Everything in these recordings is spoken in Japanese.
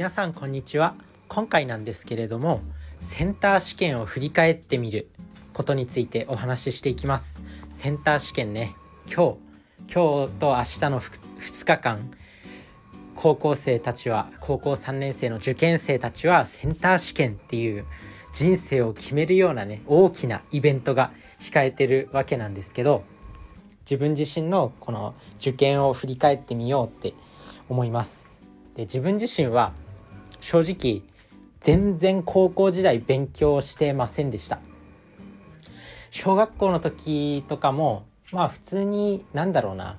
皆さんこんにちは。今回なんですけれどもセンター試験を振り返ってみることについてお話ししていきます。センター試験ね今日今日と明日の 2, 日間高校生たちは高校3年生の受験生たちはセンター試験っていう人生を決めるようなね大きなイベントが控えてるわけなんですけど自分自身のこの受験を振り返ってみようって思います。で自分自身は正直全然高校時代勉強してませんでした。小学校の時とかもまあ普通になんだろうな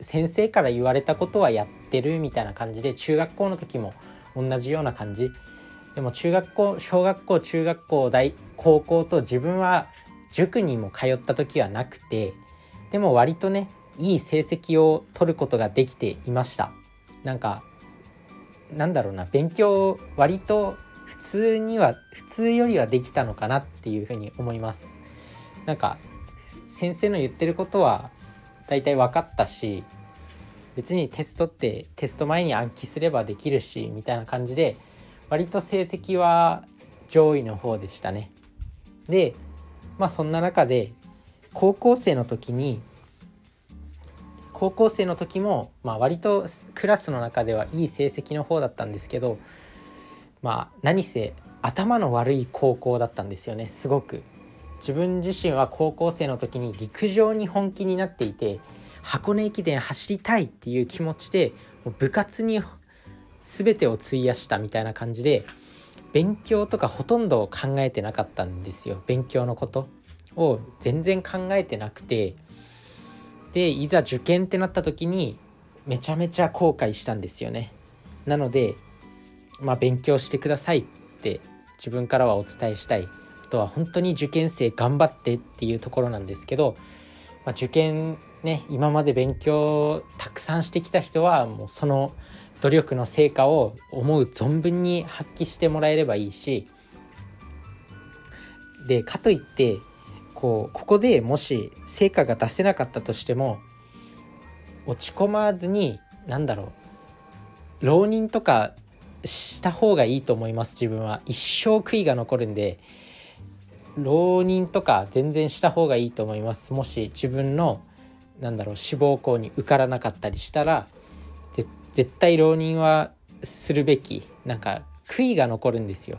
先生から言われたことはやってるみたいな感じで中学校の時も同じような感じ。でも中学校小学校中学校大高校と自分は塾にも通った時はなくてでも割とねいい成績を取ることができていました。なんかなんだろうな勉強割と普通には普通よりはできたのかなっていうふうに思います。なんか先生の言ってることは大体分かったし別にテストってテスト前に暗記すればできるしみたいな感じで割と成績は上位の方でしたね。でまあそんな中で高校生の時に高校生の時も、まあ、割とクラスの中ではいい成績の方だったんですけどまあ何せ頭の悪い高校だったんですよねすごく。自分自身は高校生の時に陸上に本気になっていて箱根駅伝走りたいっていう気持ちで部活に全てを費やしたみたいな感じで勉強とかほとんど考えてなかったんですよ勉強のことを全然考えてなくてでいざ受験ってなった時にめちゃめちゃ後悔したんですよね。なのでまあ勉強してくださいって自分からはお伝えしたい。あとは本当に受験生頑張ってっていうところなんですけど、まあ、受験ね今まで勉強たくさんしてきた人はもうその努力の成果を思う存分に発揮してもらえればいいしでかといってこうここでもし成果が出せなかったとしても落ち込まずに何だろう浪人とかした方がいいと思います自分は。一生悔いが残るんで浪人とか全然した方がいいと思います。もし自分のなんだろう志望校に受からなかったりしたら絶対浪人はするべきなんか悔いが残るんですよ。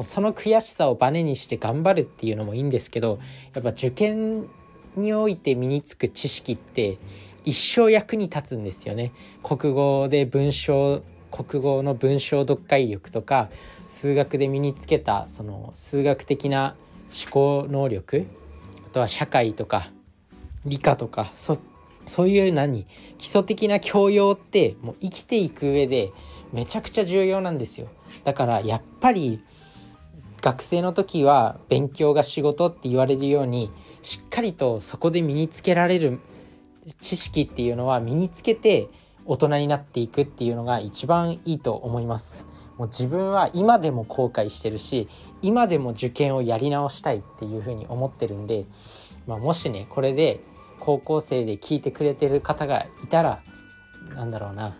もうその悔しさをバネにして頑張るっていうのもいいんですけどやっぱ受験において身につく知識って一生役に立つんですよね。国語で文章国語の文章読解力とか数学で身につけたその数学的な思考能力あとは社会とか理科とかそそういう何基礎的な教養ってもう生きていく上でめちゃくちゃ重要なんですよだからやっぱり学生の時は勉強が仕事って言われるようにしっかりとそこで身につけられる知識っていうのは身につけて大人になっていくっていうのが一番いいと思います。もう自分は今でも後悔してるし今でも受験をやり直したいっていうふうに思ってるんで、まあ、もしねこれで高校生で聞いてくれてる方がいたらなんだろうな。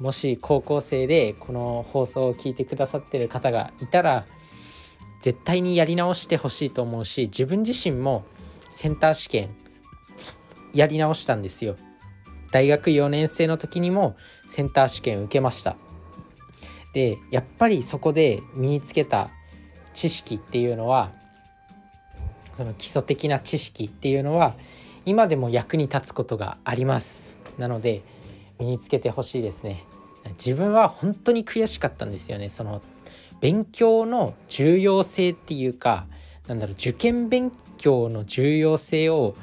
もし高校生でこの放送を聞いてくださってる方がいたら絶対にやり直してほしいと思うし自分自身もセンター試験やり直したんですよ。大学4年生の時にもセンター試験受けました。でやっぱりそこで身につけた知識っていうのはその基礎的な知識っていうのは今でも役に立つことがあります。なので身につけてほしいですね。自分は本当に悔しかったんですよね。その勉強の重要性っていうかなんだろう受験勉強の重要性を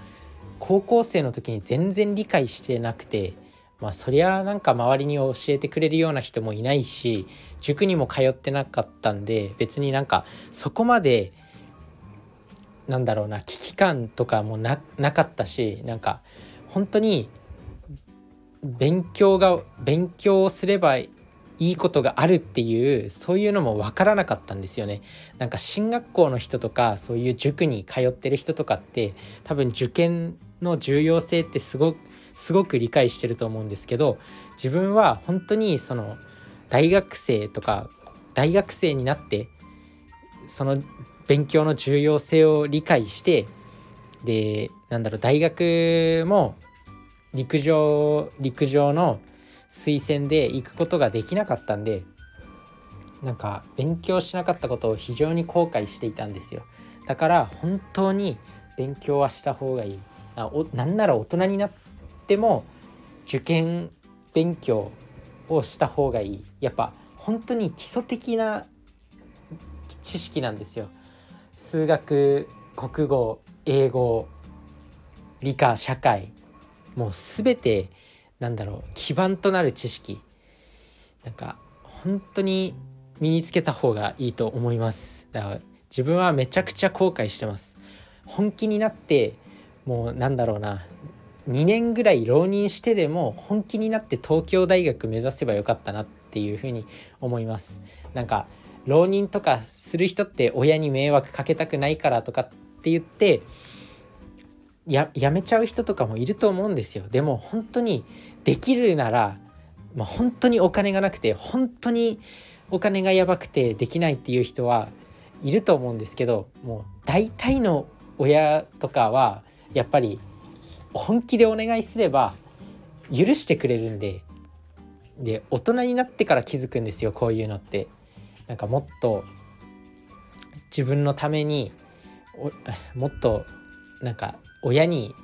高校生の時に全然理解してなくてまあそりゃなんか周りに教えてくれるような人もいないし塾にも通ってなかったんで別になんかそこまでなんだろうな危機感とかもなかったしなんか本当に勉強が勉強をすればいいことがあるっていうそういうのも分からなかったんですよね。なんか進学校の人とかそういう塾に通ってる人とかって多分受験の重要性ってすごくすごく理解してると思うんですけど自分は本当にその大学生とか大学生になってその勉強の重要性を理解してでなんだろう大学も陸上陸上の推薦で行くことができなかったんでなんか勉強しなかったことを非常に後悔していたんですよ。だから本当に勉強はした方がいい。あおなんなら大人になっても受験勉強をした方がいい。やっぱ本当に基礎的な知識なんですよ。数学国語英語理科社会。もう全てなんだろう基盤となる知識。なんか本当に身につけた方がいいと思います。だから自分はめちゃくちゃ後悔してます。本気になってもうなんだろうな。2年ぐらい浪人してでも本気になって東京大学目指せばよかったなっていうふうに思います。なんか浪人とかする人って親に迷惑かけたくないからとかって言ってやめちゃう人とかもいると思うんですよ。でも本当にできるなら、まあ、本当にお金がなくて本当にお金がやばくてできないっていう人はいると思うんですけどもう大体の親とかはやっぱり本気でお願いすれば許してくれるんでで大人になってから気づくんですよこういうのって。なんかもっと自分のためにもっとなんか親に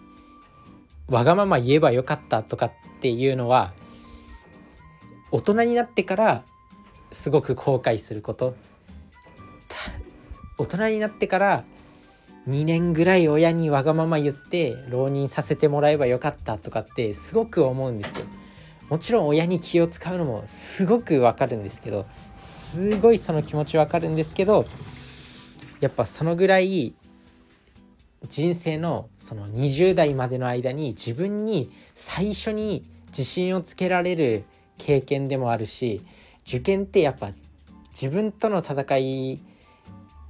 わがまま言えばよかったとかっていうのは大人になってからすごく後悔すること大人になってから2年ぐらい親にわがまま言って浪人させてもらえばよかったとかってすごく思うんですよ。もちろん親に気を使うのもすごくわかるんですけどすごいその気持ちわかるんですけどやっぱそのぐらい人生のその20代までの間に自分に最初に自信をつけられる経験でもあるし受験ってやっぱ自分との戦い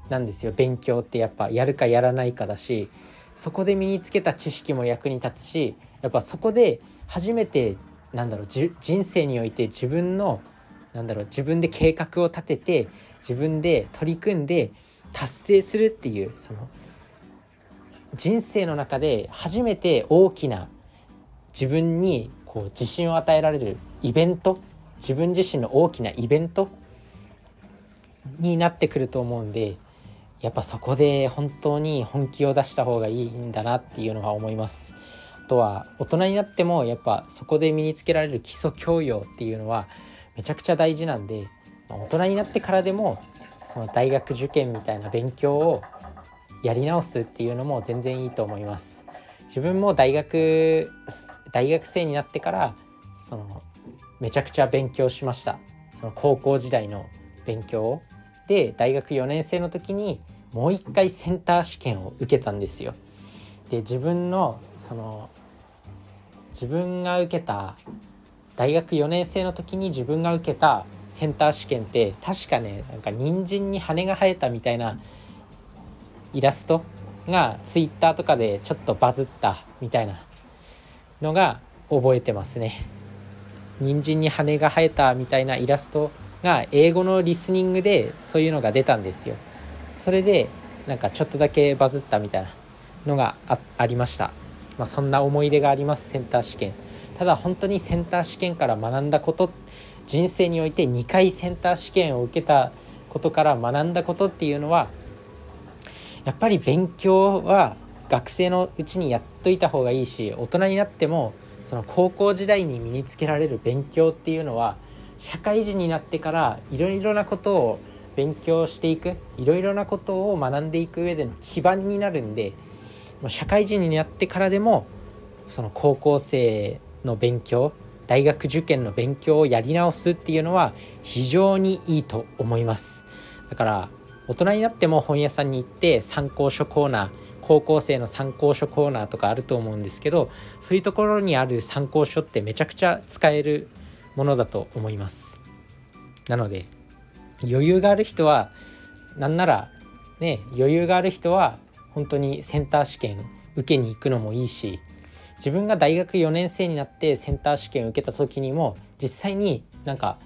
なんですよ。勉強ってやっぱやるかやらないかだしそこで身につけた知識も役に立つしやっぱそこで初めてなんだろう人生において自分のなんだろう自分で計画を立てて自分で取り組んで達成するっていうその人生の中で初めて大きな自分にこう自信を与えられるイベント自分自身の大きなイベントになってくると思うんでやっぱそこで本当に本気を出した方がいいんだなっていうのは思います。あとは大人になってもやっぱそこで身につけられる基礎教養っていうのはめちゃくちゃ大事なんで大人になってからでもその大学受験みたいな勉強をやり直すっていうのも全然いいと思います。自分も大学大学生になってからそのめちゃくちゃ勉強しましたその高校時代の勉強で大学4年生の時にもう一回センター試験を受けたんですよ。で自分のその自分が受けた大学4年生の時に自分が受けたセンター試験って確かねなんか人参に羽が生えたみたいなイラストがツイッターとかでちょっとバズったみたいなのが覚えてますね。人参に羽が生えたみたいなイラストが英語のリスニングでそういうのが出たんですよ。それでなんかちょっとだけバズったみたいなのがありました。まあ、そんな思い出がありますセンター試験。ただ本当にセンター試験から学んだこと人生において2回センター試験を受けたことから学んだことっていうのはやっぱり勉強は学生のうちにやっといた方がいいし大人になってもその高校時代に身につけられる勉強っていうのは社会人になってからいろいろなことを勉強していくいろいろなことを学んでいく上での基盤になるんで社会人になってからでもその高校生の勉強大学受験の勉強をやり直すっていうのは非常にいいと思います。だから大人になっても本屋さんに行って参考書コーナー高校生の参考書コーナーとかあると思うんですけどそういうところにある参考書ってめちゃくちゃ使えるものだと思います。なので余裕がある人はなんならね余裕がある人は本当にセンター試験受けに行くのもいいし自分が大学4年生になってセンター試験受けた時にも実際になんか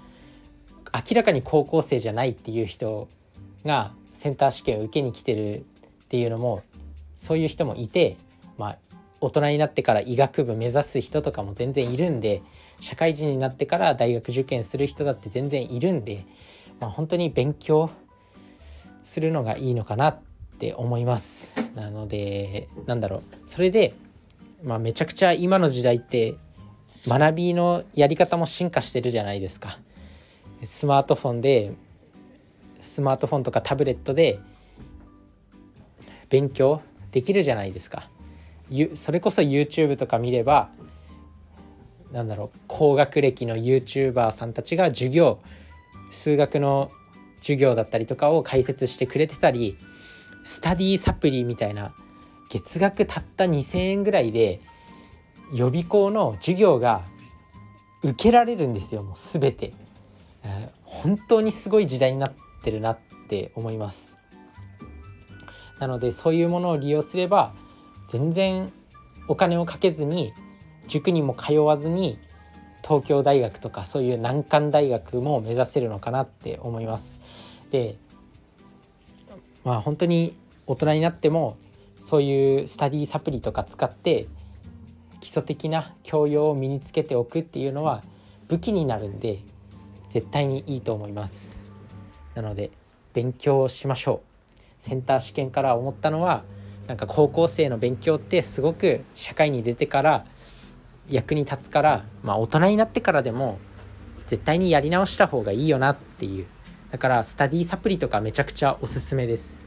明らかに高校生じゃないっていう人がセンター試験を受けに来てるっていうのもそういう人もいてまあ大人になってから医学部目指す人とかも全然いるんで社会人になってから大学受験する人だって全然いるんで、まあ、本当に勉強するのがいいのかなって思います。なのでなんだろう。それで、まあ、めちゃくちゃ今の時代って学びのやり方も進化してるじゃないですか。スマートフォンでスマートフォンとかタブレットで勉強できるじゃないですかそれこそ YouTube とか見ればなんだろう高学歴の YouTuber さんたちが授業数学の授業だったりとかを解説してくれてたりスタディサプリみたいな月額たった2,000円ぐらいで予備校の授業が受けられるんですよもう全て。本当にすごい時代になっってるなって思います。なのでそういうものを利用すれば全然お金をかけずに塾にも通わずに東京大学とかそういう難関大学も目指せるのかなって思います。でまあ本当に大人になってもそういうスタディサプリとか使って基礎的な教養を身につけておくっていうのは武器になるんで絶対にいいと思いますなので勉強しましょう。センター試験から思ったのはなんか高校生の勉強ってすごく社会に出てから役に立つからまあ大人になってからでも絶対にやり直した方がいいよなっていう。だからスタディサプリとかめちゃくちゃおすすめです。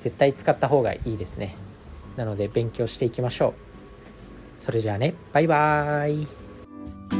絶対使った方がいいですね。なので勉強していきましょう。それじゃあねバイバーイ。